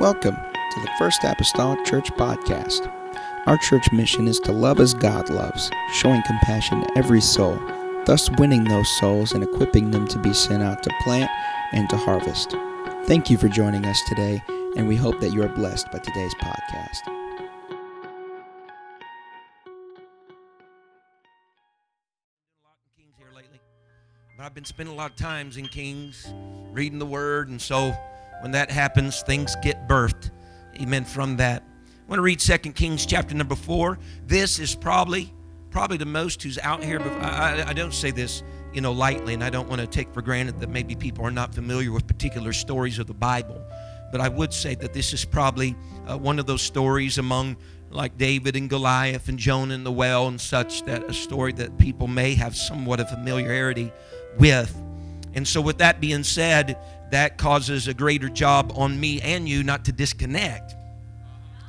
Welcome to the First Apostolic Church Podcast. Our church mission is to love as God loves, showing compassion to every soul, thus winning those souls and equipping them to be sent out to plant and to harvest. Thank you for joining us today, and we hope that you are blessed by today's podcast. I've been spending a lot of times in Kings, reading the Word, and so when that happens, things get birthed. Amen. From that, I want to read 2 Kings chapter number four. This is probably, probably the most who's out here. Before, I, I don't say this, you know, lightly, and I don't want to take for granted that maybe people are not familiar with particular stories of the Bible. But I would say that this is probably uh, one of those stories among like David and Goliath and Jonah and the well and such that a story that people may have somewhat of familiarity with. And so, with that being said, that causes a greater job on me and you not to disconnect.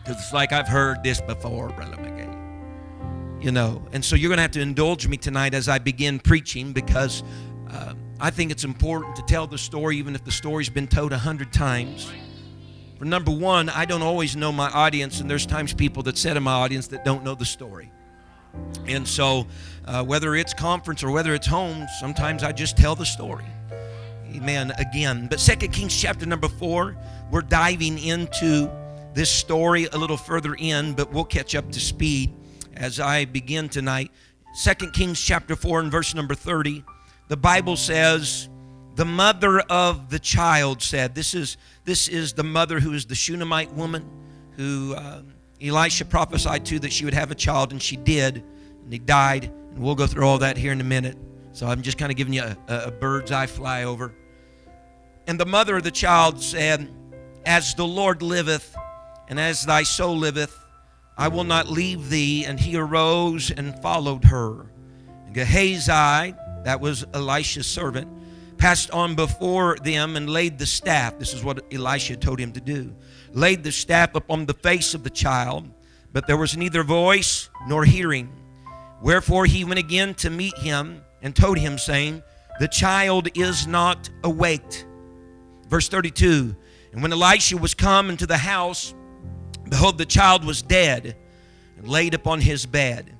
Because it's like I've heard this before, Brother McGee. You know, and so you're going to have to indulge me tonight as I begin preaching because uh, I think it's important to tell the story, even if the story's been told a hundred times. For number one, I don't always know my audience, and there's times people that sit in my audience that don't know the story. And so, uh, whether it's conference or whether it's home, sometimes I just tell the story. Amen. Again. But Second Kings chapter number four, we're diving into this story a little further in, but we'll catch up to speed as I begin tonight. Second Kings chapter 4 and verse number 30. The Bible says, the mother of the child said, This is this is the mother who is the Shunammite woman who uh, Elisha prophesied to that she would have a child, and she did, and he died. And we'll go through all that here in a minute. So I'm just kind of giving you a, a bird's eye flyover. And the mother of the child said, As the Lord liveth, and as thy soul liveth, I will not leave thee. And he arose and followed her. And Gehazi, that was Elisha's servant, passed on before them and laid the staff. This is what Elisha told him to do. Laid the staff upon the face of the child, but there was neither voice nor hearing. Wherefore he went again to meet him and told him, saying, The child is not awaked. Verse 32 And when Elisha was come into the house, behold, the child was dead and laid upon his bed.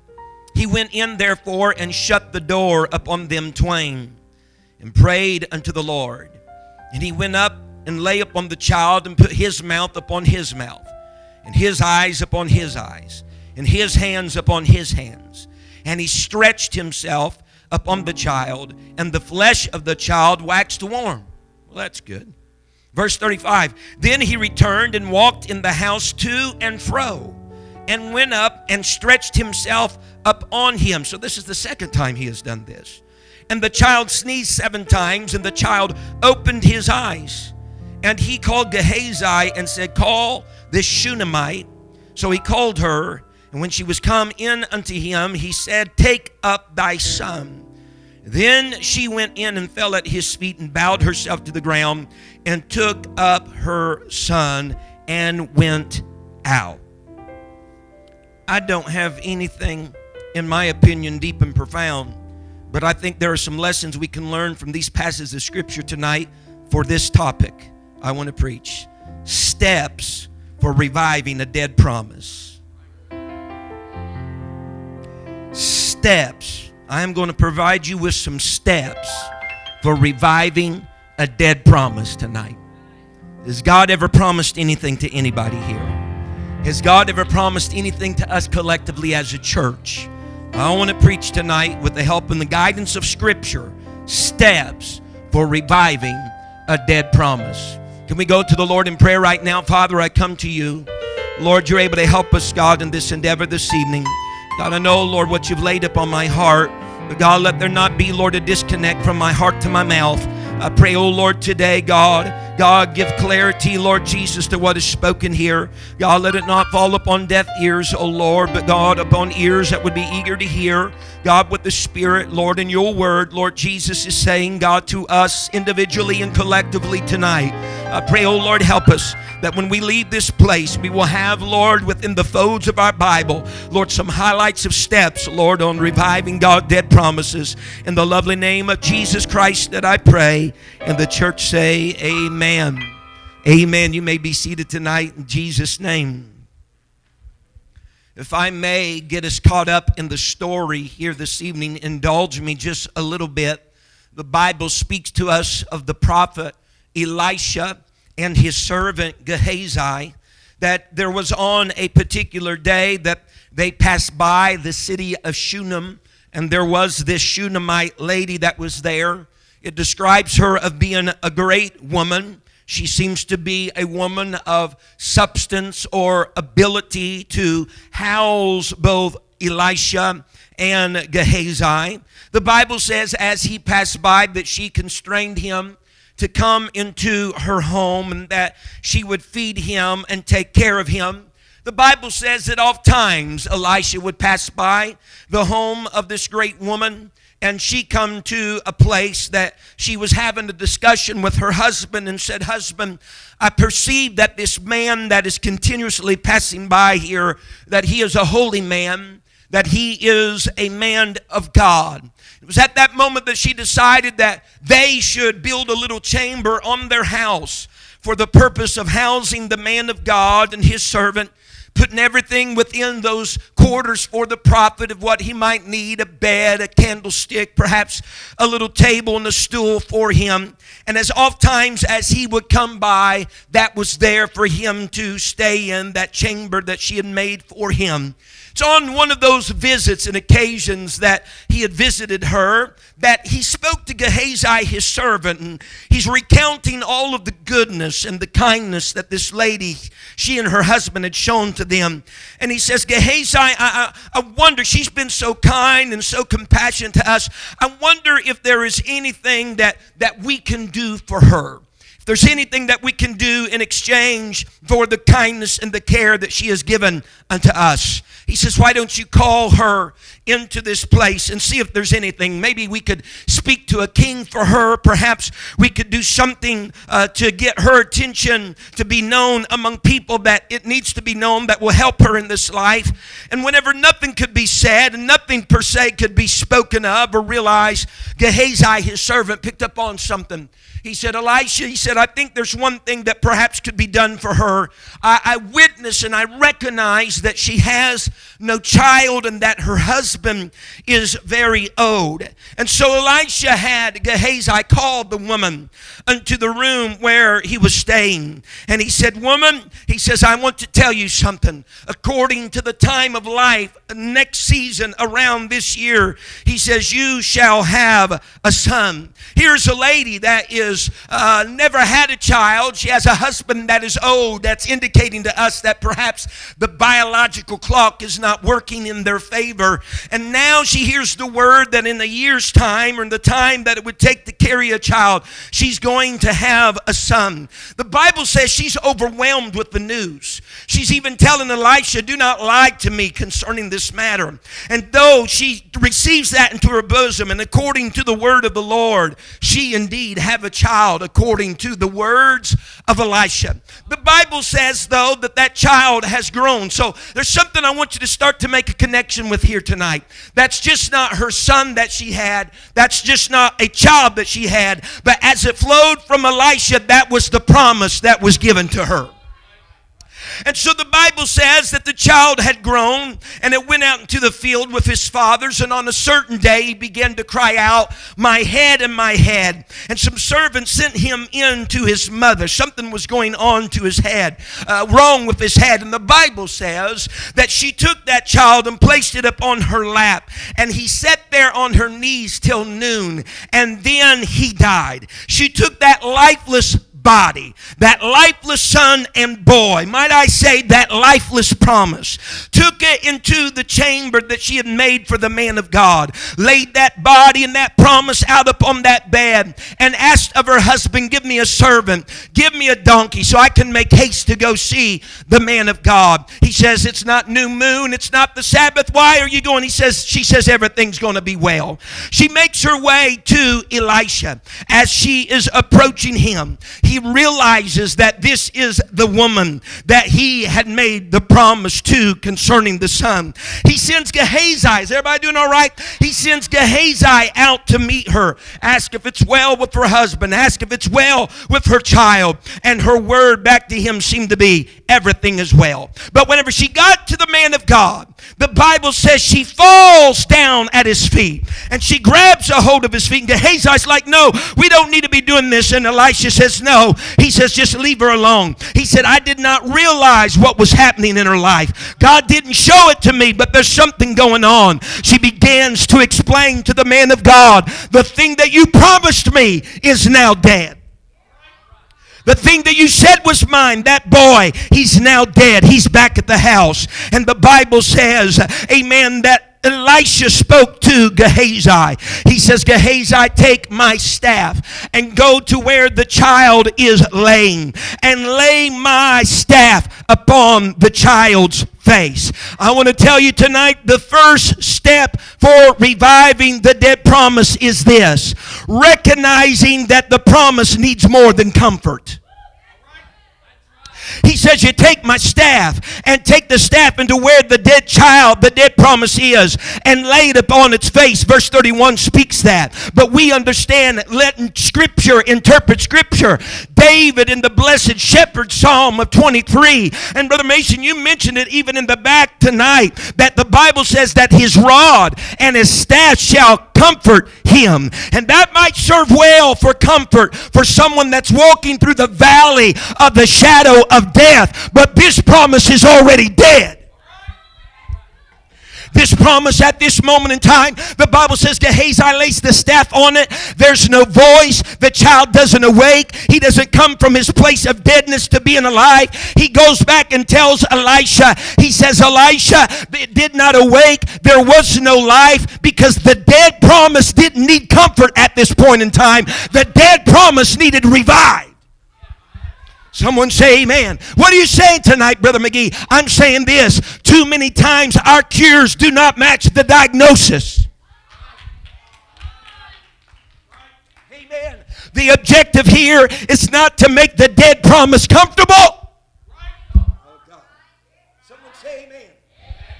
He went in therefore and shut the door upon them twain and prayed unto the Lord. And he went up and lay upon the child and put his mouth upon his mouth, and his eyes upon his eyes, and his hands upon his hands. And he stretched himself upon the child, and the flesh of the child waxed warm. Well, that's good. Verse 35 Then he returned and walked in the house to and fro, and went up and stretched himself up on him. So, this is the second time he has done this. And the child sneezed seven times, and the child opened his eyes. And he called Gehazi and said, Call this Shunammite. So he called her, and when she was come in unto him, he said, Take up thy son. Then she went in and fell at his feet and bowed herself to the ground and took up her son and went out. I don't have anything, in my opinion, deep and profound but I think there are some lessons we can learn from these passages of Scripture tonight for this topic I want to preach steps for reviving a dead promise. Steps. I am going to provide you with some steps for reviving a dead promise tonight. Has God ever promised anything to anybody here? Has God ever promised anything to us collectively as a church? I want to preach tonight with the help and the guidance of Scripture steps for reviving a dead promise. Can we go to the Lord in prayer right now? Father, I come to you. Lord, you're able to help us, God, in this endeavor this evening. God, I know, Lord, what you've laid upon my heart. But God, let there not be, Lord, a disconnect from my heart to my mouth. I pray, oh Lord, today, God, God, give clarity, Lord Jesus, to what is spoken here. God, let it not fall upon deaf ears, oh Lord, but God, upon ears that would be eager to hear. God, with the Spirit, Lord, in your word, Lord Jesus is saying, God, to us individually and collectively tonight. I pray, oh Lord, help us that when we leave this place, we will have, Lord, within the folds of our Bible, Lord, some highlights of steps, Lord, on reviving God dead promises. In the lovely name of Jesus Christ that I pray. And the church say, Amen. Amen. Amen. You may be seated tonight in Jesus' name. If I may get us caught up in the story here this evening, indulge me just a little bit. The Bible speaks to us of the prophet Elisha and his servant Gehazi that there was on a particular day that they passed by the city of Shunem and there was this Shunammite lady that was there. It describes her of being a great woman she seems to be a woman of substance or ability to house both Elisha and Gehazi. The Bible says, as he passed by, that she constrained him to come into her home and that she would feed him and take care of him. The Bible says that oft times Elisha would pass by the home of this great woman and she come to a place that she was having a discussion with her husband and said husband i perceive that this man that is continuously passing by here that he is a holy man that he is a man of god. It was at that moment that she decided that they should build a little chamber on their house for the purpose of housing the man of god and his servant putting everything within those quarters for the prophet of what he might need a bed, a candlestick, perhaps a little table and a stool for him. And as oft times as he would come by, that was there for him to stay in, that chamber that she had made for him. It's on one of those visits and occasions that he had visited her that he spoke to Gehazi, his servant, and he's recounting all of the goodness and the kindness that this lady, she and her husband, had shown to them. And he says, Gehazi, I, I, I wonder, she's been so kind and so compassionate to us. I wonder if there is anything that, that we can do for her if there's anything that we can do in exchange for the kindness and the care that she has given unto us. He says, Why don't you call her into this place and see if there's anything? Maybe we could speak to a king for her. Perhaps we could do something uh, to get her attention to be known among people that it needs to be known that will help her in this life. And whenever nothing could be said and nothing per se could be spoken of or realized, Gehazi, his servant, picked up on something. He said, Elisha, he said, I think there's one thing that perhaps could be done for her. I, I witness and I recognize that she has no child and that her husband is very old. And so Elisha had Gehazi called the woman unto the room where he was staying. And he said, Woman, he says, I want to tell you something. According to the time of life, next season around this year, he says, You shall have a son. Here's a lady that is is uh, never had a child. She has a husband that is old. That's indicating to us that perhaps the biological clock is not working in their favor. And now she hears the word that in a year's time, or in the time that it would take to carry a child, she's going to have a son. The Bible says she's overwhelmed with the news. She's even telling Elisha, Do not lie to me concerning this matter. And though she receives that into her bosom, and according to the word of the Lord, she indeed have a child according to the words of Elisha. The Bible says, though, that that child has grown. So there's something I want you to start to make a connection with here tonight. That's just not her son that she had, that's just not a child that she had, but as it flowed from Elisha, that was the promise that was given to her. And so the Bible says that the child had grown and it went out into the field with his fathers. And on a certain day, he began to cry out, My head and my head. And some servants sent him in to his mother. Something was going on to his head, uh, wrong with his head. And the Bible says that she took that child and placed it upon her lap. And he sat there on her knees till noon. And then he died. She took that lifeless body, that lifeless son and boy, might I say, that lifeless promise, took it into the chamber that she had made for the man of God, laid that body and that promise out upon that bed, and asked of her husband, Give me a servant, give me a donkey so I can make haste to go see the man of God. He says, It's not new moon, it's not the Sabbath. Why are you going? He says, She says, Everything's going to be well. She makes her way to Elisha as she is approaching him he realizes that this is the woman that he had made the promise to concerning the son. He sends Gehazi. Is everybody doing all right? He sends Gehazi out to meet her, ask if it's well with her husband, ask if it's well with her child. And her word back to him seemed to be, everything is well. But whenever she got to the man of God, the Bible says she falls down at his feet and she grabs a hold of his feet. And Gehazi's like, No, we don't need to be doing this. And Elisha says, He says, Just leave her alone. He said, I did not realize what was happening in her life. God didn't show it to me, but there's something going on. She begins to explain to the man of God, The thing that you promised me is now dead. The thing that you said was mine, that boy, he's now dead. He's back at the house. And the Bible says, Amen, that Elisha spoke to Gehazi. He says, Gehazi, take my staff and go to where the child is laying and lay my staff upon the child's face. I want to tell you tonight the first step for reviving the dead promise is this recognizing that the promise needs more than comfort. He says, You take my staff and take the staff into where the dead child, the dead promise is, and lay it upon its face. Verse 31 speaks that. But we understand, letting Scripture interpret Scripture. David in the Blessed Shepherd Psalm of 23. And Brother Mason, you mentioned it even in the back tonight that the Bible says that his rod and his staff shall comfort him. And that might serve well for comfort for someone that's walking through the valley of the shadow of death. But this promise is already dead this promise at this moment in time. The Bible says Gehazi lays the staff on it. There's no voice. The child doesn't awake. He doesn't come from his place of deadness to being alive. He goes back and tells Elisha, he says, Elisha, it did not awake. There was no life because the dead promise didn't need comfort at this point in time. The dead promise needed revive. Someone say amen. What are you saying tonight, Brother McGee? I'm saying this. Too many times our cures do not match the diagnosis. Amen. The objective here is not to make the dead promise comfortable.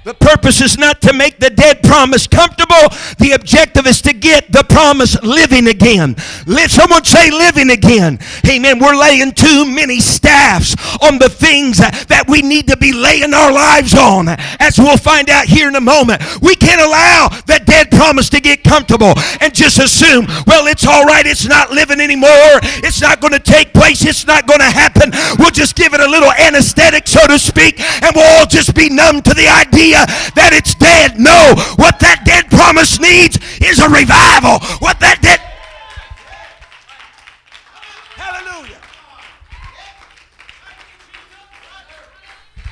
The purpose is not to make the dead promise comfortable. The objective is to get the promise living again. Let someone say living again. Amen. We're laying too many staffs on the things that we need to be laying our lives on. As we'll find out here in a moment. We can't allow that dead promise to get comfortable and just assume, well, it's all right. It's not living anymore. It's not going to take place. It's not going to happen. We'll just give it a little anesthetic, so to speak, and we'll all just be numb to the idea Uh, that it's dead. No, what that dead promise needs is a revival. What that dead Hallelujah.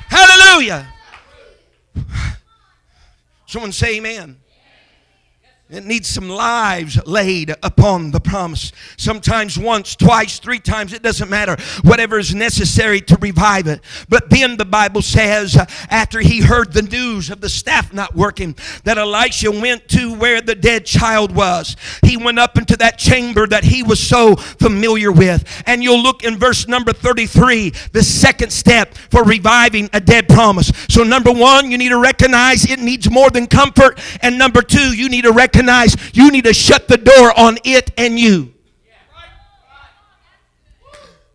Hallelujah. Someone say amen. It needs some lives laid upon the promise. Sometimes once, twice, three times, it doesn't matter. Whatever is necessary to revive it. But then the Bible says, uh, after he heard the news of the staff not working, that Elisha went to where the dead child was. He went up into that chamber that he was so familiar with. And you'll look in verse number 33, the second step for reviving a dead promise. So, number one, you need to recognize it needs more than comfort. And number two, you need to recognize recognize you need to shut the door on it and you.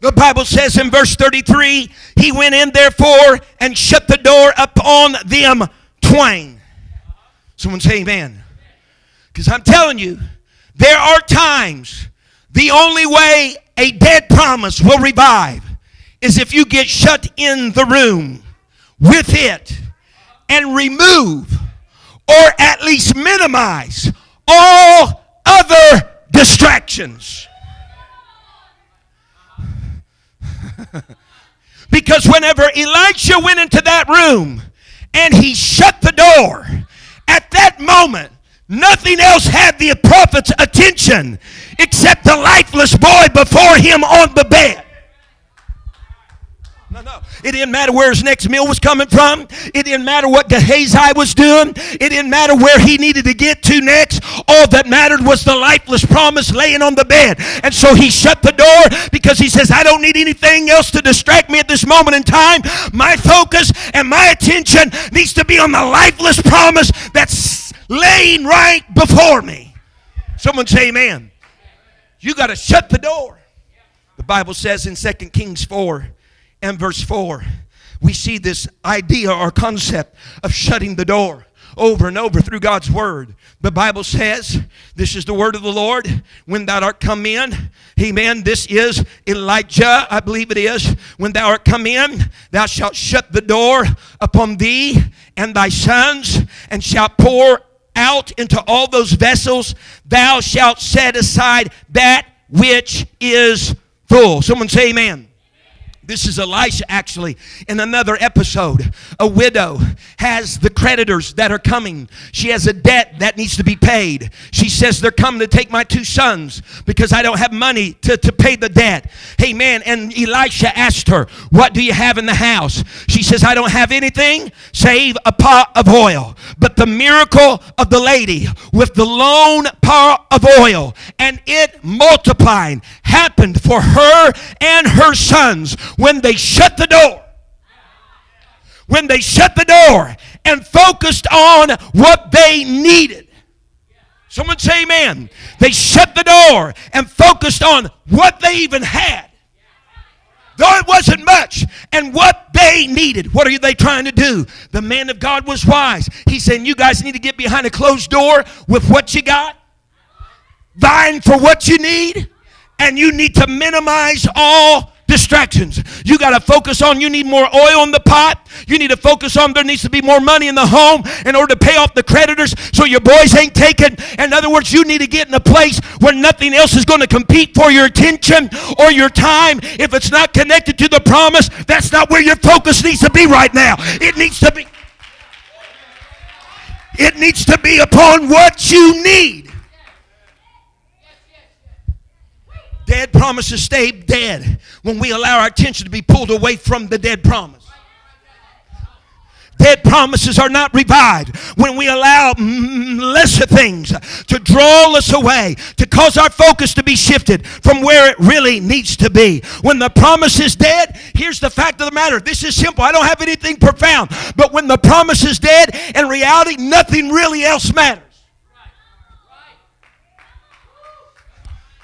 The Bible says in verse 33 He went in therefore and shut the door upon them twain. Someone say amen. Because I'm telling you, there are times the only way a dead promise will revive is if you get shut in the room with it and remove or at least minimize all other distractions. because whenever Elisha went into that room and he shut the door, at that moment, nothing else had the prophet's attention except the lifeless boy before him on the bed. No, no. It didn't matter where his next meal was coming from. It didn't matter what Gehazi was doing. It didn't matter where he needed to get to next. All that mattered was the lifeless promise laying on the bed. And so he shut the door because he says, I don't need anything else to distract me at this moment in time. My focus and my attention needs to be on the lifeless promise that's laying right before me. Someone say amen. You got to shut the door. The Bible says in 2 Kings 4 and verse 4, we see this idea or concept of shutting the door over and over through God's word. The Bible says, This is the word of the Lord. When thou art come in, amen. This is Elijah, I believe it is. When thou art come in, thou shalt shut the door upon thee and thy sons, and shalt pour out into all those vessels. Thou shalt set aside that which is full. Someone say, Amen. This is Elisha actually in another episode. A widow has the creditors that are coming. She has a debt that needs to be paid. She says, They're coming to take my two sons because I don't have money to, to pay the debt. Hey, man. And Elisha asked her, What do you have in the house? She says, I don't have anything save a pot of oil. But the miracle of the lady with the lone pot of oil and it multiplying happened for her and her sons when they shut the door. When they shut the door and focused on what they needed. Someone say amen. They shut the door and focused on what they even had. Though it wasn't much, and what they needed. What are they trying to do? The man of God was wise. He said, You guys need to get behind a closed door with what you got, vying for what you need, and you need to minimize all distractions. You got to focus on you need more oil in the pot. You need to focus on there needs to be more money in the home in order to pay off the creditors so your boys ain't taken. In other words, you need to get in a place where nothing else is going to compete for your attention or your time. If it's not connected to the promise, that's not where your focus needs to be right now. It needs to be it needs to be upon what you need. Dead promises stay dead when we allow our attention to be pulled away from the dead promise. Dead promises are not revived when we allow lesser things to draw us away, to cause our focus to be shifted from where it really needs to be. When the promise is dead, here's the fact of the matter. This is simple. I don't have anything profound. But when the promise is dead, in reality, nothing really else matters.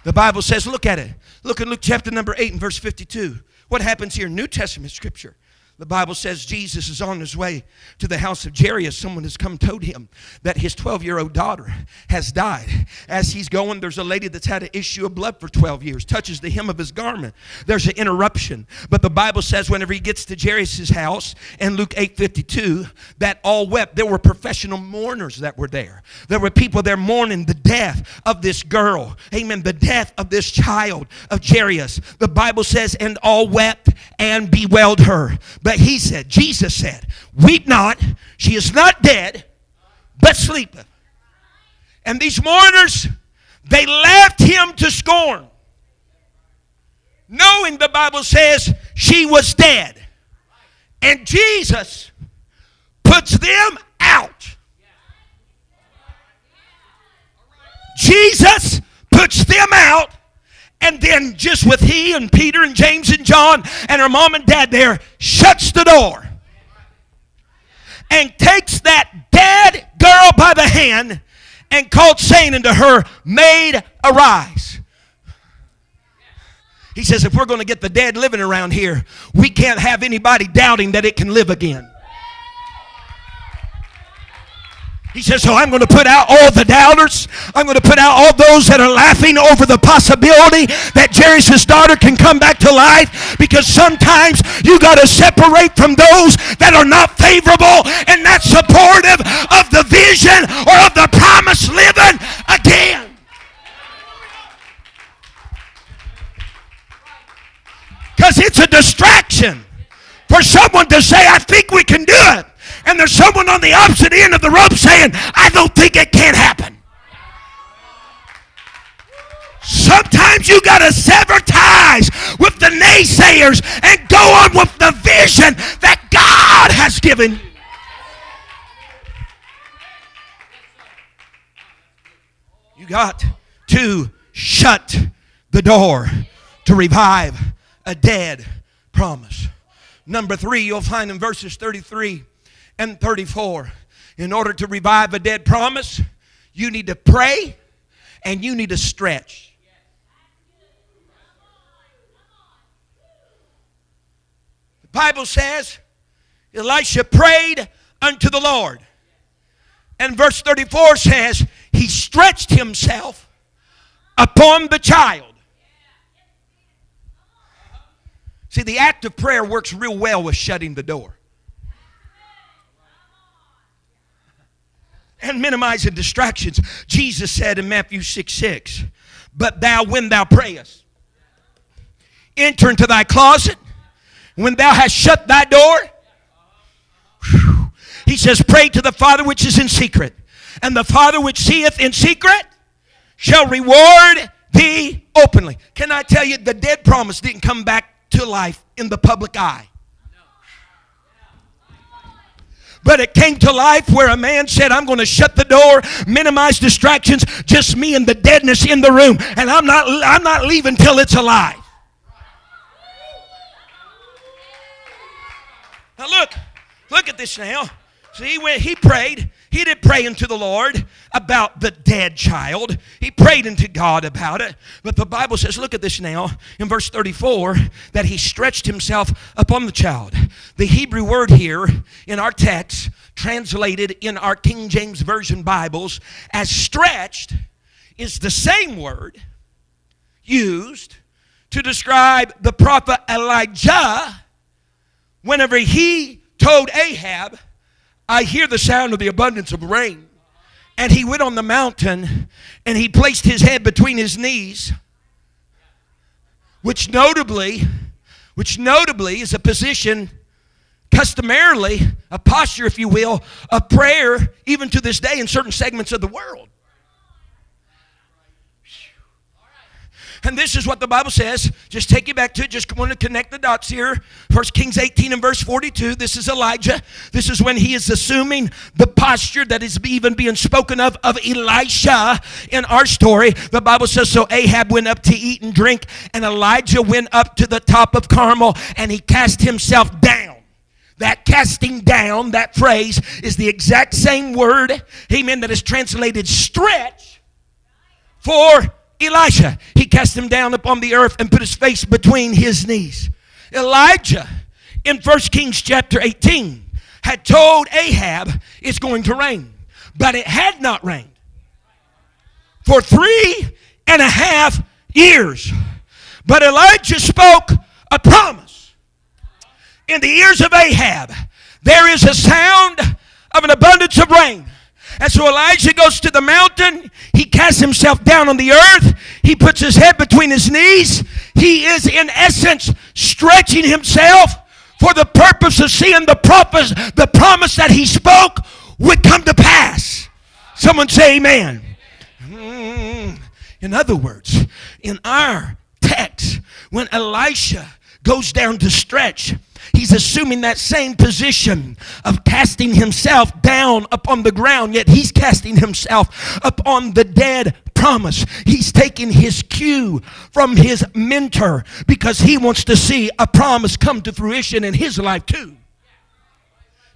The Bible says, look at it. Look at Luke chapter number 8 and verse 52. What happens here? New Testament scripture. The Bible says Jesus is on his way to the house of Jairus. Someone has come told him that his 12 year old daughter has died. As he's going, there's a lady that's had an issue of blood for 12 years, touches the hem of his garment. There's an interruption. But the Bible says whenever he gets to Jairus' house in Luke 8 52, that all wept. There were professional mourners that were there. There were people there mourning the death of this girl. Amen. The death of this child of Jairus. The Bible says, and all wept and bewailed her. But but he said, Jesus said, Weep not, she is not dead, but sleepeth. And these mourners, they left him to scorn, knowing the Bible says she was dead. And Jesus puts them out. Jesus puts them out and then, just with he and Peter and James and John and her mom and dad there, shuts the door and takes that dead girl by the hand and called, saying unto her, Maid, arise. He says, if we're going to get the dead living around here, we can't have anybody doubting that it can live again. He says, So I'm going to put out all the doubters. I'm going to put out all those that are laughing over the possibility that Jairus' daughter can come back to life because sometimes you got to separate from those that are not favorable and not supportive of the vision or of the promise living again. Because it's a distraction for someone to say, I think we can do it and there's someone on the opposite end of the rope saying, I don't think it can happen. Sometimes you got to sever ties with the naysayers and go on with the vision that God has given. You got to shut the door to revive a dead promise. Number three, you'll find in verses 33 and 34. In order to revive a dead promise, you need to pray and you need to stretch. The Bible says Elisha prayed unto the Lord. And verse 34 says, He stretched himself upon the child. See, the act of prayer works real well with shutting the door. And minimizing distractions. Jesus said in Matthew 6 6, But thou, when thou prayest, enter into thy closet. When thou hast shut thy door, he says, Pray to the Father which is in secret. And the Father which seeth in secret shall reward thee openly. Can I tell you, the dead promise didn't come back to life in the public eye. But it came to life where a man said, I'm going to shut the door, minimize distractions, just me and the deadness in the room. And I'm not, I'm not leaving till it's alive. Now look, look at this now. See, when he prayed, he did pray unto the Lord about the dead child. He prayed unto God about it. But the Bible says, look at this now in verse 34, that he stretched himself upon the child. The Hebrew word here in our text, translated in our King James Version Bibles as stretched, is the same word used to describe the prophet Elijah whenever he told Ahab, I hear the sound of the abundance of rain. And he went on the mountain and he placed his head between his knees, which notably, which notably is a position customarily, a posture, if you will, of prayer, even to this day in certain segments of the world. And this is what the Bible says. Just take you back to it. Just want to connect the dots here. First Kings 18 and verse 42. This is Elijah. This is when he is assuming the posture that is even being spoken of of Elisha in our story. The Bible says, So Ahab went up to eat and drink, and Elijah went up to the top of Carmel, and he cast himself down. That casting down, that phrase, is the exact same word, amen, that is translated stretch for Elisha. He cast him down upon the earth and put his face between his knees. Elijah, in 1 Kings chapter 18, had told Ahab it's going to rain, but it had not rained for three and a half years. But Elijah spoke a promise in the ears of Ahab. There is a sound of an abundance of rain. And so Elijah goes to the mountain. He casts himself down on the earth. He puts his head between his knees. He is, in essence, stretching himself for the purpose of seeing the promise, the promise that he spoke would come to pass. Someone say amen. Mm. In other words, in our text, when Elisha goes down to stretch, He's assuming that same position of casting himself down upon the ground, yet he's casting himself upon the dead promise. He's taking his cue from his mentor because he wants to see a promise come to fruition in his life too.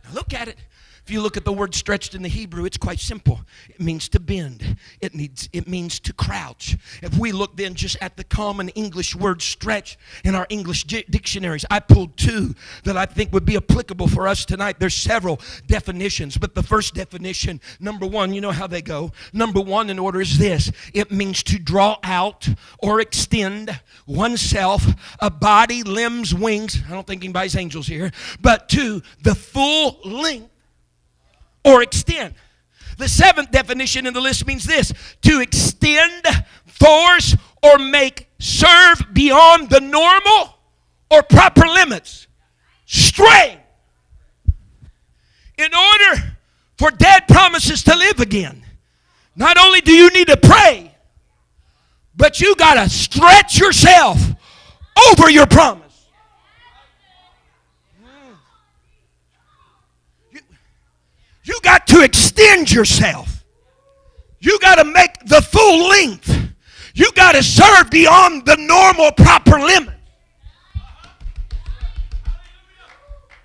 Now look at it. If you look at the word stretched in the Hebrew, it's quite simple. It means to bend. It needs it means to crouch. If we look then just at the common English word stretch in our English dictionaries, I pulled two that I think would be applicable for us tonight. There's several definitions, but the first definition, number 1, you know how they go. Number 1 in order is this. It means to draw out or extend oneself, a body, limbs, wings. I don't think anybody's angels here, but to the full length or extend. The seventh definition in the list means this to extend, force, or make serve beyond the normal or proper limits. Strain. In order for dead promises to live again, not only do you need to pray, but you got to stretch yourself over your promise. Extend yourself. You got to make the full length. You got to serve beyond the normal proper limit.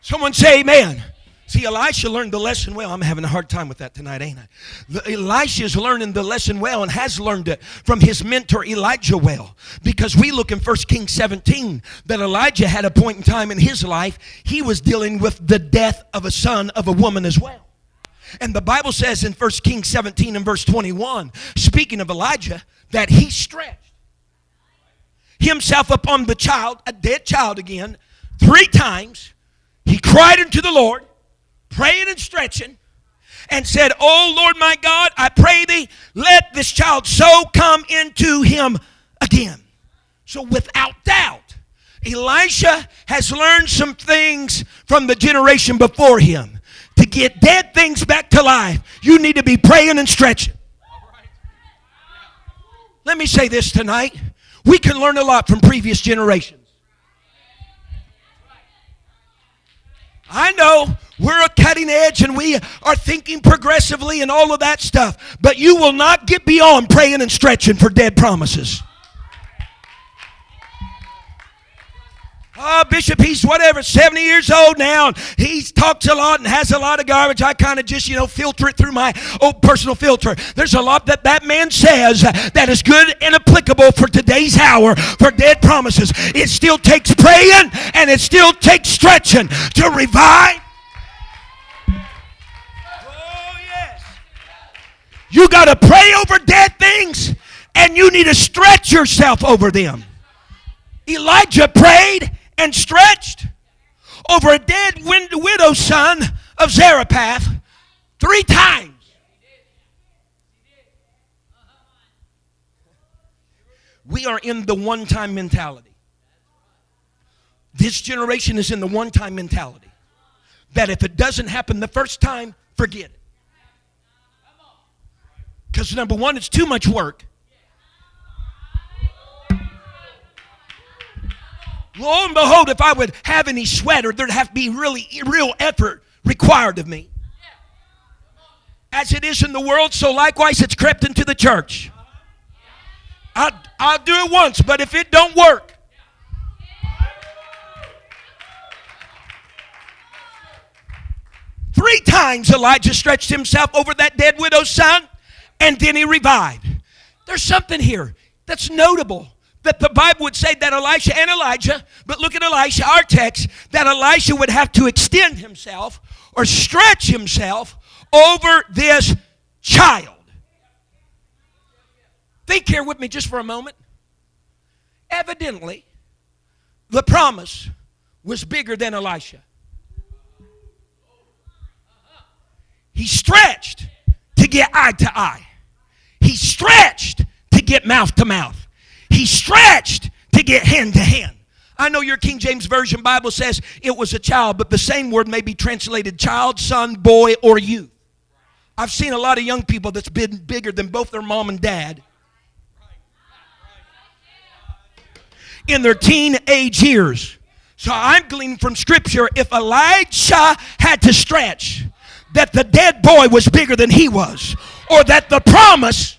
Someone say amen. See, Elisha learned the lesson well. I'm having a hard time with that tonight, ain't I? Elisha is learning the lesson well and has learned it from his mentor Elijah well. Because we look in 1 Kings 17 that Elijah had a point in time in his life, he was dealing with the death of a son of a woman as well. And the Bible says in 1 Kings 17 and verse 21, speaking of Elijah, that he stretched himself upon the child, a dead child again, three times. He cried unto the Lord praying and stretching, and said, Oh Lord my God, I pray thee, let this child so come into him again. So without doubt, Elisha has learned some things from the generation before him. To get dead things back to life, you need to be praying and stretching. Let me say this tonight. We can learn a lot from previous generations. I know we're a cutting edge and we are thinking progressively and all of that stuff, but you will not get beyond praying and stretching for dead promises. Oh, Bishop, he's whatever, 70 years old now, he talks a lot and has a lot of garbage. I kind of just, you know, filter it through my own personal filter. There's a lot that that man says that is good and applicable for today's hour for dead promises. It still takes praying and it still takes stretching to revive. Oh, yes. You got to pray over dead things and you need to stretch yourself over them. Elijah prayed and stretched over a dead widow son of Zarephath three times. We are in the one time mentality. This generation is in the one time mentality. That if it doesn't happen the first time, forget it. Because number one, it's too much work. Lo and behold, if I would have any sweater, there'd have to be really real effort required of me. As it is in the world, so likewise it's crept into the church. I, I'll do it once, but if it don't work, Three times Elijah stretched himself over that dead widow's son, and then he revived. There's something here that's notable that the Bible would say that Elisha and Elijah, but look at Elisha, our text, that Elisha would have to extend himself or stretch himself over this child. Think here with me just for a moment. Evidently, the promise was bigger than Elisha. He stretched to get eye to eye. He stretched to get mouth to mouth. He stretched to get hand to hand. I know your King James Version Bible says it was a child, but the same word may be translated child, son, boy, or youth. I've seen a lot of young people that's been bigger than both their mom and dad in their teenage years. So I'm gleaning from Scripture if Elijah had to stretch, that the dead boy was bigger than he was, or that the promise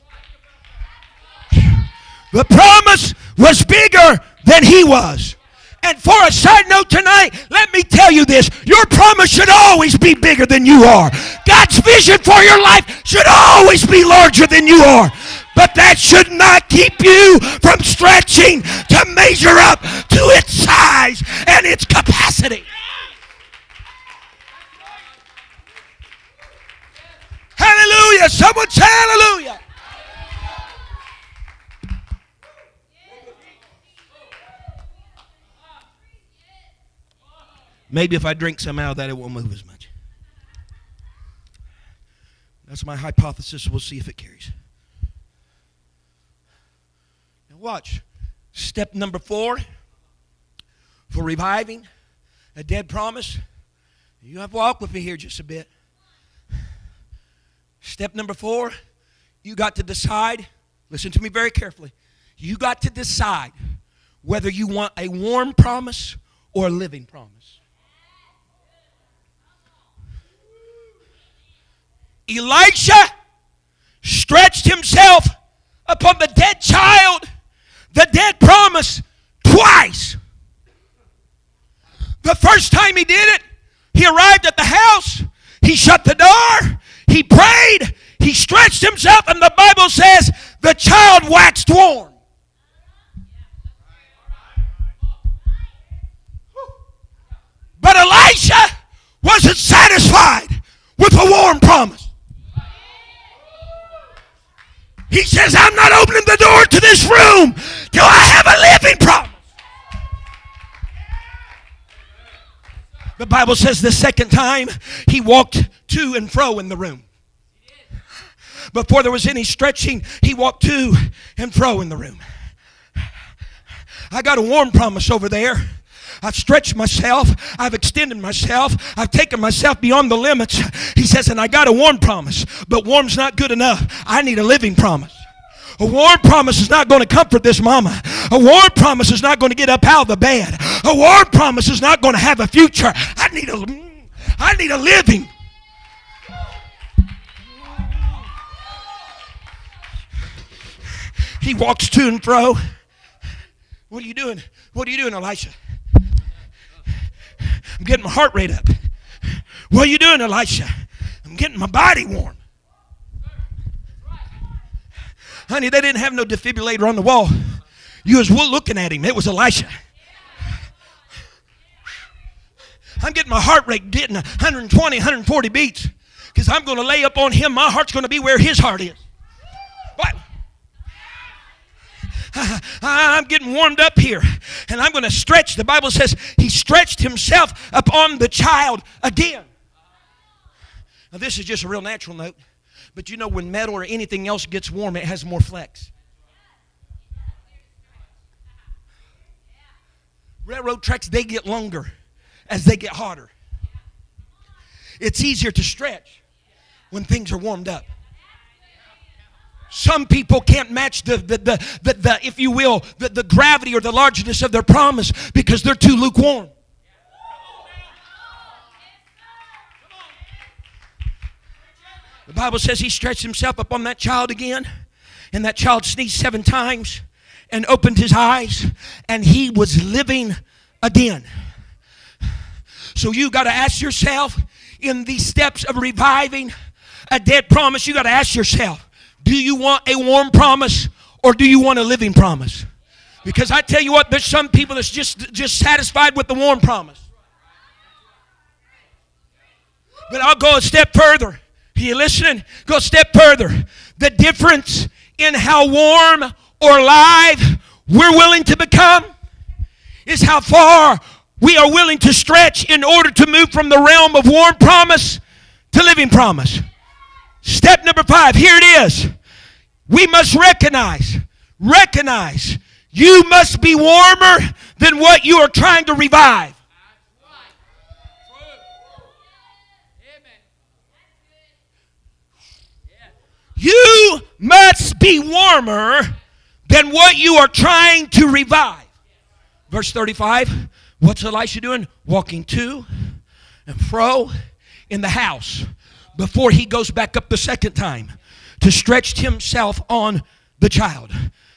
the promise was bigger than he was. And for a side note tonight, let me tell you this your promise should always be bigger than you are. God's vision for your life should always be larger than you are. But that should not keep you from stretching to measure up to its size and its capacity. Hallelujah. Someone say hallelujah. Maybe if I drink some out of that, it won't move as much. That's my hypothesis. We'll see if it carries. Now, watch. Step number four for reviving a dead promise. You have to walk with me here just a bit. Step number four, you got to decide. Listen to me very carefully. You got to decide whether you want a warm promise or a living promise. Elisha stretched himself upon the dead child, the dead promise, twice. The first time he did it, he arrived at the house, he shut the door, he prayed, he stretched himself, and the Bible says the child waxed warm. But Elisha wasn't satisfied with a warm promise. He says, I'm not opening the door to this room till I have a living promise. The Bible says the second time he walked to and fro in the room. Before there was any stretching, he walked to and fro in the room. I got a warm promise over there. I've stretched myself. I've extended myself. I've taken myself beyond the limits. He says, and I got a warm promise, but warm's not good enough. I need a living promise. A warm promise is not going to comfort this mama. A warm promise is not going to get up out of the bed. A warm promise is not going to have a future. I need a, I need a living. He walks to and fro. What are you doing? What are you doing, Elisha? I'm getting my heart rate up. What are you doing, Elisha? I'm getting my body warm. Honey, they didn't have no defibrillator on the wall. You was looking at him. It was Elisha. I'm getting my heart rate getting 120, 140 beats because I'm going to lay up on him. My heart's going to be where his heart is. What? I'm getting warmed up here and I'm going to stretch. The Bible says he stretched himself upon the child again. Now, this is just a real natural note, but you know, when metal or anything else gets warm, it has more flex. Railroad tracks, they get longer as they get hotter. It's easier to stretch when things are warmed up. Some people can't match the, the, the, the, the if you will, the, the gravity or the largeness of their promise because they're too lukewarm. The Bible says he stretched himself upon that child again, and that child sneezed seven times and opened his eyes, and he was living again. So you got to ask yourself in these steps of reviving a dead promise, you got to ask yourself do you want a warm promise or do you want a living promise? Because I tell you what, there's some people that's just, just satisfied with the warm promise. But I'll go a step further. Are you listening? Go a step further. The difference in how warm or live we're willing to become is how far we are willing to stretch in order to move from the realm of warm promise to living promise. Step number five, here it is. We must recognize, recognize, you must be warmer than what you are trying to revive. You must be warmer than what you are trying to revive. Verse 35 What's Elisha doing? Walking to and fro in the house before he goes back up the second time to stretch himself on the child.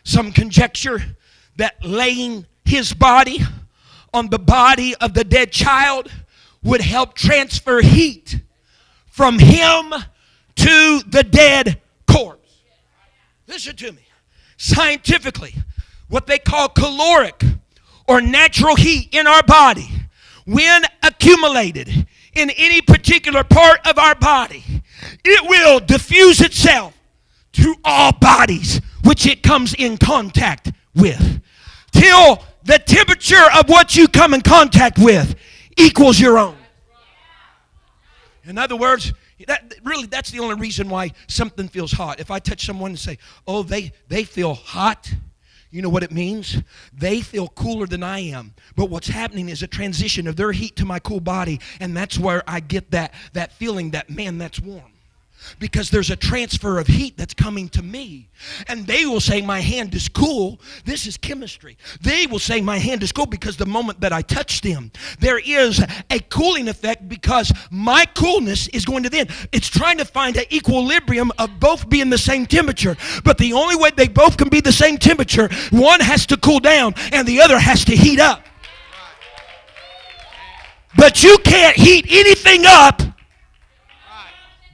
Some conjecture that laying his body on the body of the dead child would help transfer heat from him to the dead corpse. Listen to me. Scientifically, what they call caloric or natural heat in our body, when accumulated in any particular part of our body, it will diffuse itself to all bodies which it comes in contact with. Till the temperature of what you come in contact with equals your own. In other words, that, really that's the only reason why something feels hot. If I touch someone and say, "Oh, they they feel hot," You know what it means? They feel cooler than I am. But what's happening is a transition of their heat to my cool body, and that's where I get that, that feeling that, man, that's warm. Because there's a transfer of heat that's coming to me. And they will say, My hand is cool. This is chemistry. They will say, My hand is cool because the moment that I touch them, there is a cooling effect because my coolness is going to then. It's trying to find an equilibrium of both being the same temperature. But the only way they both can be the same temperature, one has to cool down and the other has to heat up. But you can't heat anything up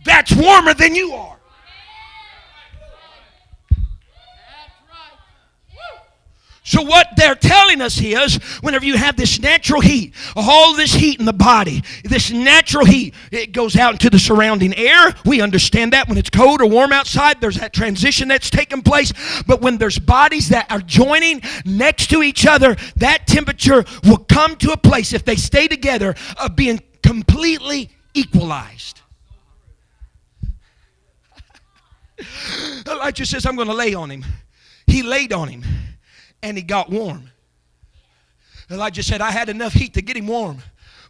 that's warmer than you are. So, what they're telling us is whenever you have this natural heat, all this heat in the body, this natural heat, it goes out into the surrounding air. We understand that when it's cold or warm outside, there's that transition that's taking place. But when there's bodies that are joining next to each other, that temperature will come to a place, if they stay together, of being completely equalized. Elijah says, I'm going to lay on him. He laid on him and he got warm. Elijah said, I had enough heat to get him warm,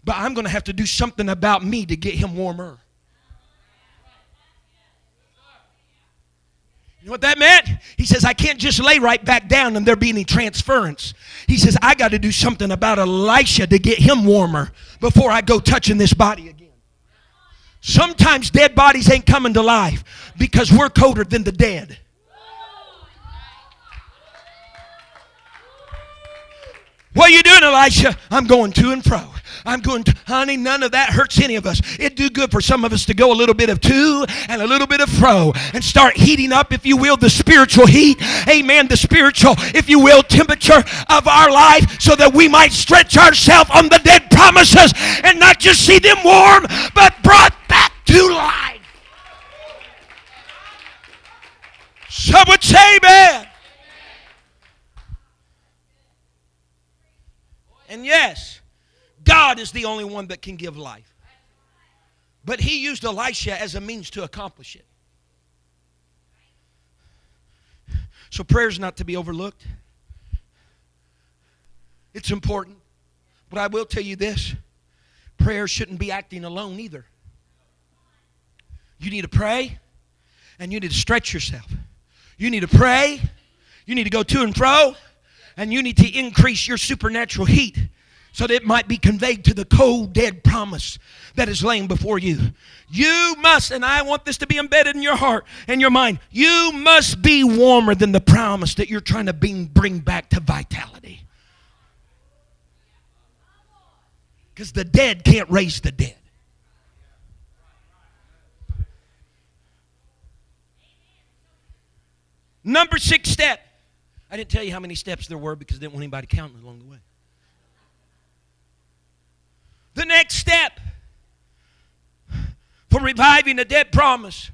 but I'm going to have to do something about me to get him warmer. You know what that meant? He says, I can't just lay right back down and there be any transference. He says, I got to do something about Elisha to get him warmer before I go touching this body again. Sometimes dead bodies ain't coming to life because we're colder than the dead. What are you doing, Elisha? I'm going to and fro. I'm going to, honey, none of that hurts any of us. It'd do good for some of us to go a little bit of to and a little bit of fro and start heating up, if you will, the spiritual heat. Amen. The spiritual, if you will, temperature of our life so that we might stretch ourselves on the dead promises and not just see them warm, but brought back to life. Some would say, amen. And yes, God is the only one that can give life. But he used Elisha as a means to accomplish it. So prayer is not to be overlooked. It's important. But I will tell you this prayer shouldn't be acting alone either. You need to pray and you need to stretch yourself. You need to pray. You need to go to and fro. And you need to increase your supernatural heat so that it might be conveyed to the cold, dead promise that is laying before you. You must, and I want this to be embedded in your heart and your mind, you must be warmer than the promise that you're trying to bring, back to vitality. Because the dead can't raise the dead. Number six step. I didn't tell you how many steps there were because I didn't want anybody counting along the way. The next step for reviving a dead promise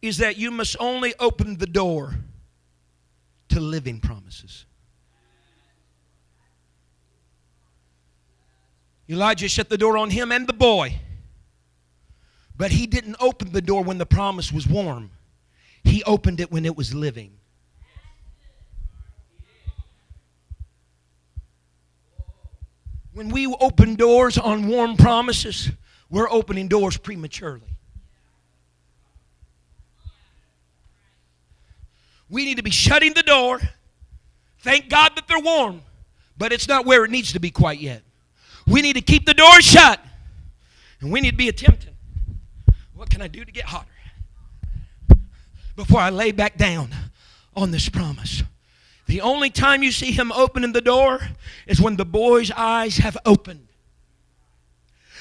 is that you must only open the door to living promises. Elijah shut the door on him and the boy, but he didn't open the door when the promise was warm. He opened it when it was living. When we open doors on warm promises, we're opening doors prematurely. We need to be shutting the door. Thank God that they're warm, but it's not where it needs to be quite yet. We need to keep the door shut, and we need to be attempting. What can I do to get hotter? before I lay back down on this promise. The only time you see him opening the door is when the boy's eyes have opened.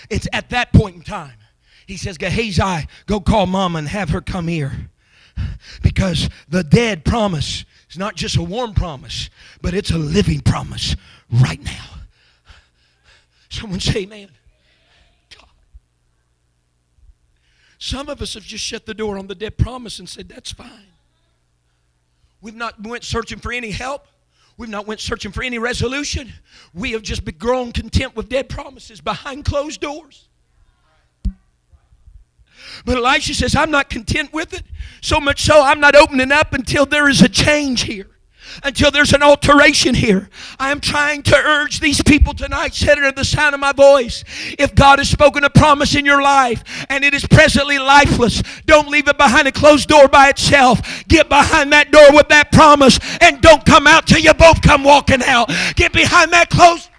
It's at that point in time. He says, Gehazi, go call mama and have her come here. Because the dead promise is not just a warm promise, but it's a living promise right now. Someone say, man. Some of us have just shut the door on the dead promise and said, that's fine. We've not went searching for any help. We've not went searching for any resolution. We have just grown content with dead promises behind closed doors. But Elisha says, I'm not content with it. So much so, I'm not opening up until there is a change here. Until there's an alteration here. I am trying to urge these people tonight, sitting at the sound of my voice. If God has spoken a promise in your life and it is presently lifeless, don't leave it behind a closed door by itself. Get behind that door with that promise and don't come out till you both come walking out. Get behind that closed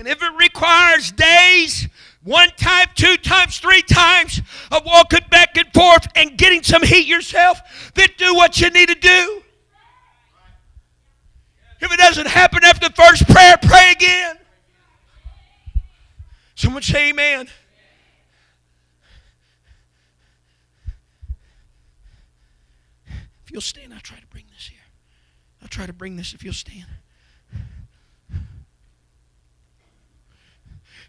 And if it requires days, one time, two times, three times of walking back and forth and getting some heat yourself, then do what you need to do. If it doesn't happen after the first prayer, pray again. Someone say amen. If you'll stand, I'll try to bring this here. I'll try to bring this if you'll stand.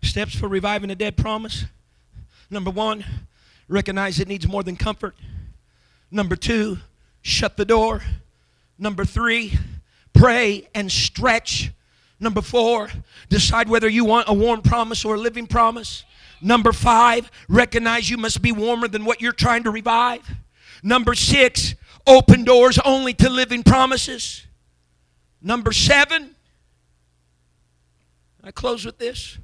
Steps for reviving a dead promise. Number one, recognize it needs more than comfort. Number two, shut the door. Number three, pray and stretch. Number four, decide whether you want a warm promise or a living promise. Number five, recognize you must be warmer than what you're trying to revive. Number six, open doors only to living promises. Number seven, I close with this.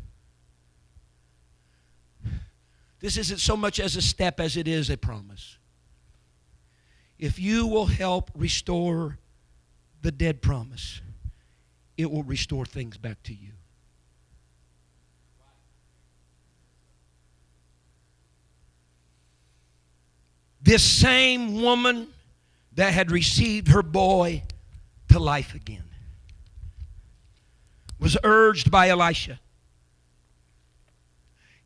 This isn't so much as a step as it is a promise. If you will help restore the dead promise, it will restore things back to you. This same woman that had received her boy to life again was urged by Elisha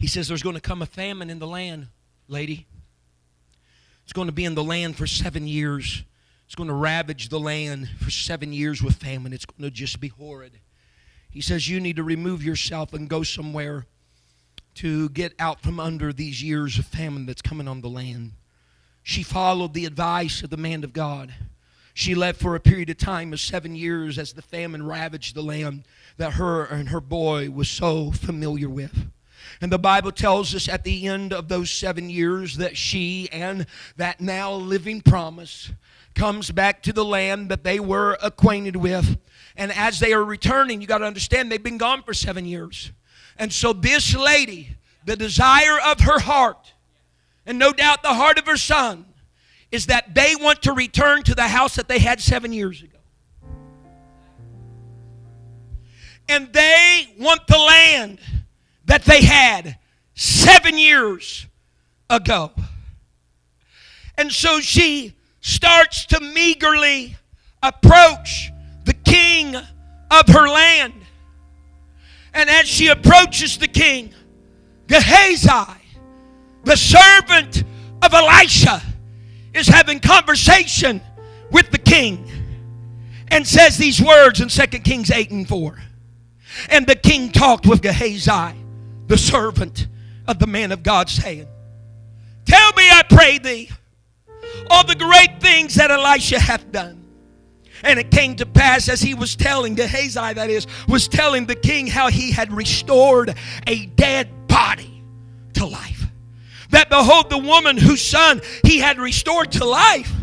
he says, There's going to come a famine in the land, lady. It's going to be in the land for seven years. It's going to ravage the land for seven years with famine. It's going to just be horrid. He says, You need to remove yourself and go somewhere to get out from under these years of famine that's coming on the land. She followed the advice of the man of God. She left for a period of time of seven years as the famine ravaged the land that her and her boy was so familiar with. And the Bible tells us at the end of those seven years that she and that now living promise comes back to the land that they were acquainted with. And as they are returning, you got to understand they've been gone for seven years. And so this lady, the desire of her heart, and no doubt the heart of her son, is that they want to return to the house that they had seven years ago. And they want the land that they had seven years ago. And so she starts to meagerly approach the king of her land. And as she approaches the king, Gehazi, the servant of Elisha, is having conversation with the king and says these words in 2 Kings 8 and 4. And the king talked with Gehazi the servant of the man of God, saying, Tell me, I pray thee, all the great things that Elisha hath done. And it came to pass as he was telling Gehazi, that is, was telling the king how he had restored a dead body to life. That behold, the woman whose son he had restored to life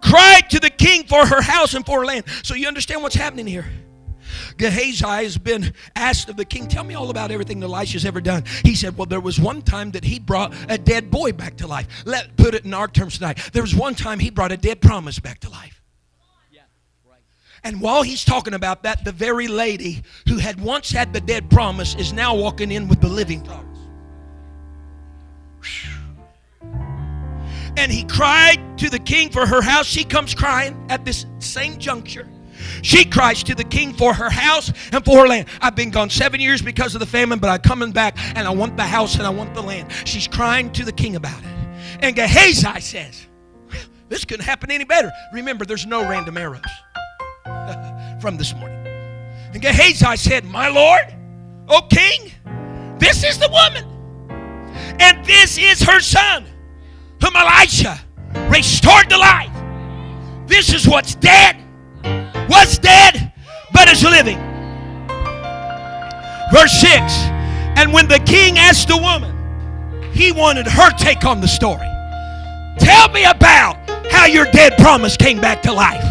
cried to the king for her house and for her land. So you understand what's happening here. Gehazi has been asked of the king, Tell me all about everything Elisha's ever done. He said, Well, there was one time that he brought a dead boy back to life. Let put it in our terms tonight. There was one time he brought a dead promise back to life. And while he's talking about that, the very lady who had once had the dead promise is now walking in with the living promise. And he cried to the king for her house. She comes crying at this same juncture. She cries to the king for her house and for her land. I've been gone seven years because of the famine, but I'm coming back and I want the house and I want the land. She's crying to the king about it. And Gehazi says, This couldn't happen any better. Remember, there's no random arrows from this morning. And Gehazi said, My Lord, O king, this is the woman. And this is her son, whom Elisha restored to life. This is what's dead was dead but is living. Verse 6 And when the king asked the woman, he wanted her take on the story. Tell me about how your dead promise came back to life.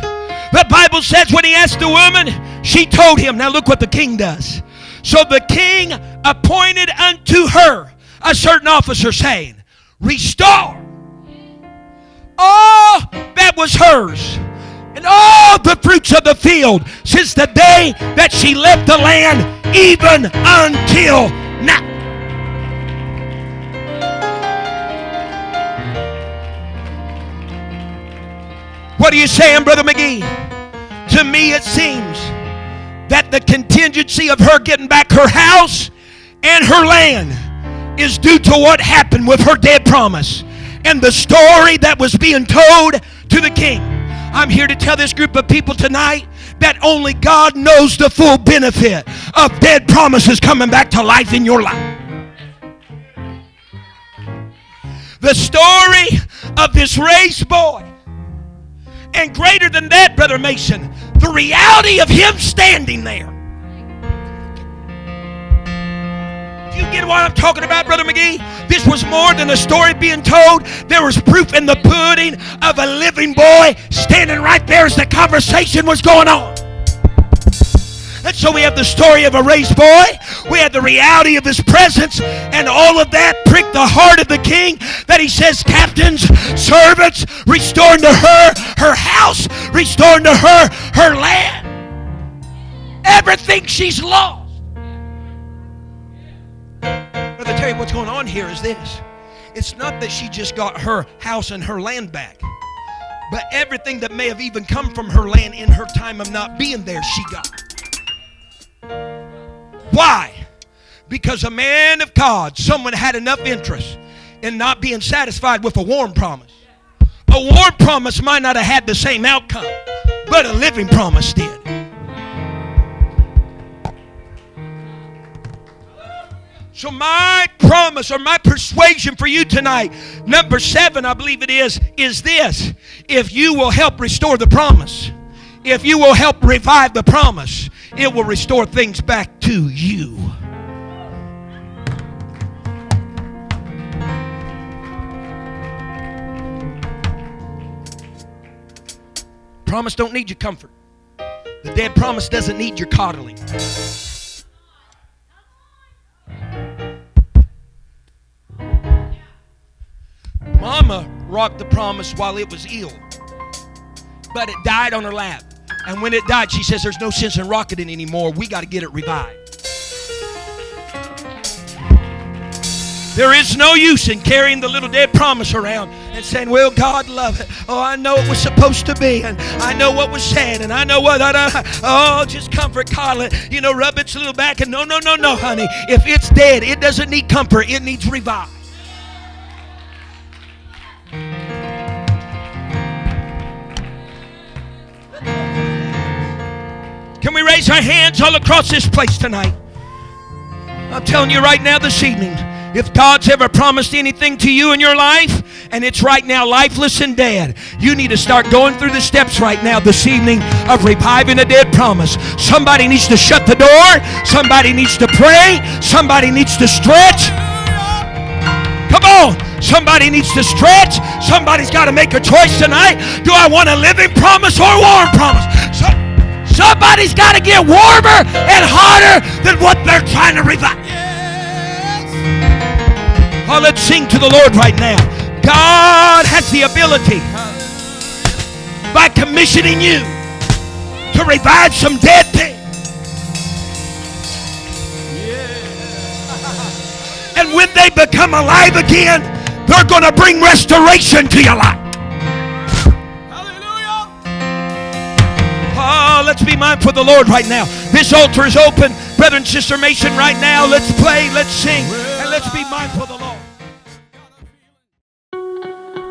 The Bible says when he asked the woman, she told him. Now look what the king does. So the king appointed unto her a certain officer, saying, Restore all that was hers all the fruits of the field since the day that she left the land, even until now. What are you saying, Brother McGee? To me, it seems that the contingency of her getting back her house and her land is due to what happened with her dead promise and the story that was being told to the king. I'm here to tell this group of people tonight that only God knows the full benefit of dead promises coming back to life in your life. The story of this raised boy. And greater than that, Brother Mason, the reality of him standing there. You get what I'm talking about, Brother McGee? This was more than a story being told. There was proof in the pudding of a living boy standing right there as the conversation was going on. And so we have the story of a raised boy. We have the reality of his presence. And all of that pricked the heart of the king that he says, captains, servants, restoring to her her house, restoring to her her land. Everything she's lost. Brother you what's going on here is this. It's not that she just got her house and her land back, but everything that may have even come from her land in her time of not being there, she got. Why? Because a man of God, someone had enough interest in not being satisfied with a warm promise. A warm promise might not have had the same outcome, but a living promise did. So, my promise or my persuasion for you tonight, number seven, I believe it is, is this. If you will help restore the promise, if you will help revive the promise, it will restore things back to you. Promise don't need your comfort. The dead promise doesn't need your coddling. Mama rocked the promise while it was ill, but it died on her lap. And when it died, she says, There's no sense in rocking it anymore. We got to get it revived. There is no use in carrying the little dead promise around and saying, Well, God love it. Oh, I know it was supposed to be, and I know what was said, and I know what. Uh, oh, just comfort, coddle it. You know, rub its little back, and no, no, no, no, honey. If it's dead, it doesn't need comfort, it needs revive. Can we raise our hands all across this place tonight? I'm telling you right now this evening, if God's ever promised anything to you in your life and it's right now lifeless and dead, you need to start going through the steps right now this evening of reviving a dead promise. Somebody needs to shut the door, somebody needs to pray, somebody needs to stretch. Come on. Somebody needs to stretch. Somebody's got to make a choice tonight. Do I want a living promise or a warm promise? So, somebody's got to get warmer and hotter than what they're trying to revive. Oh, let's sing to the Lord right now. God has the ability by commissioning you to revive some dead things. And when they become alive again, they're going to bring restoration to your life. Let's be mindful of the Lord right now. This altar is open. Brother and Sister Mason, right now, let's play, let's sing, and let's be mindful of the Lord.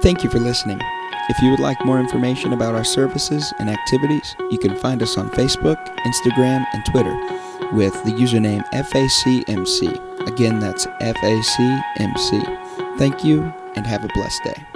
Thank you for listening. If you would like more information about our services and activities, you can find us on Facebook, Instagram, and Twitter with the username FACMC. Again, that's FACMC. Thank you and have a blessed day.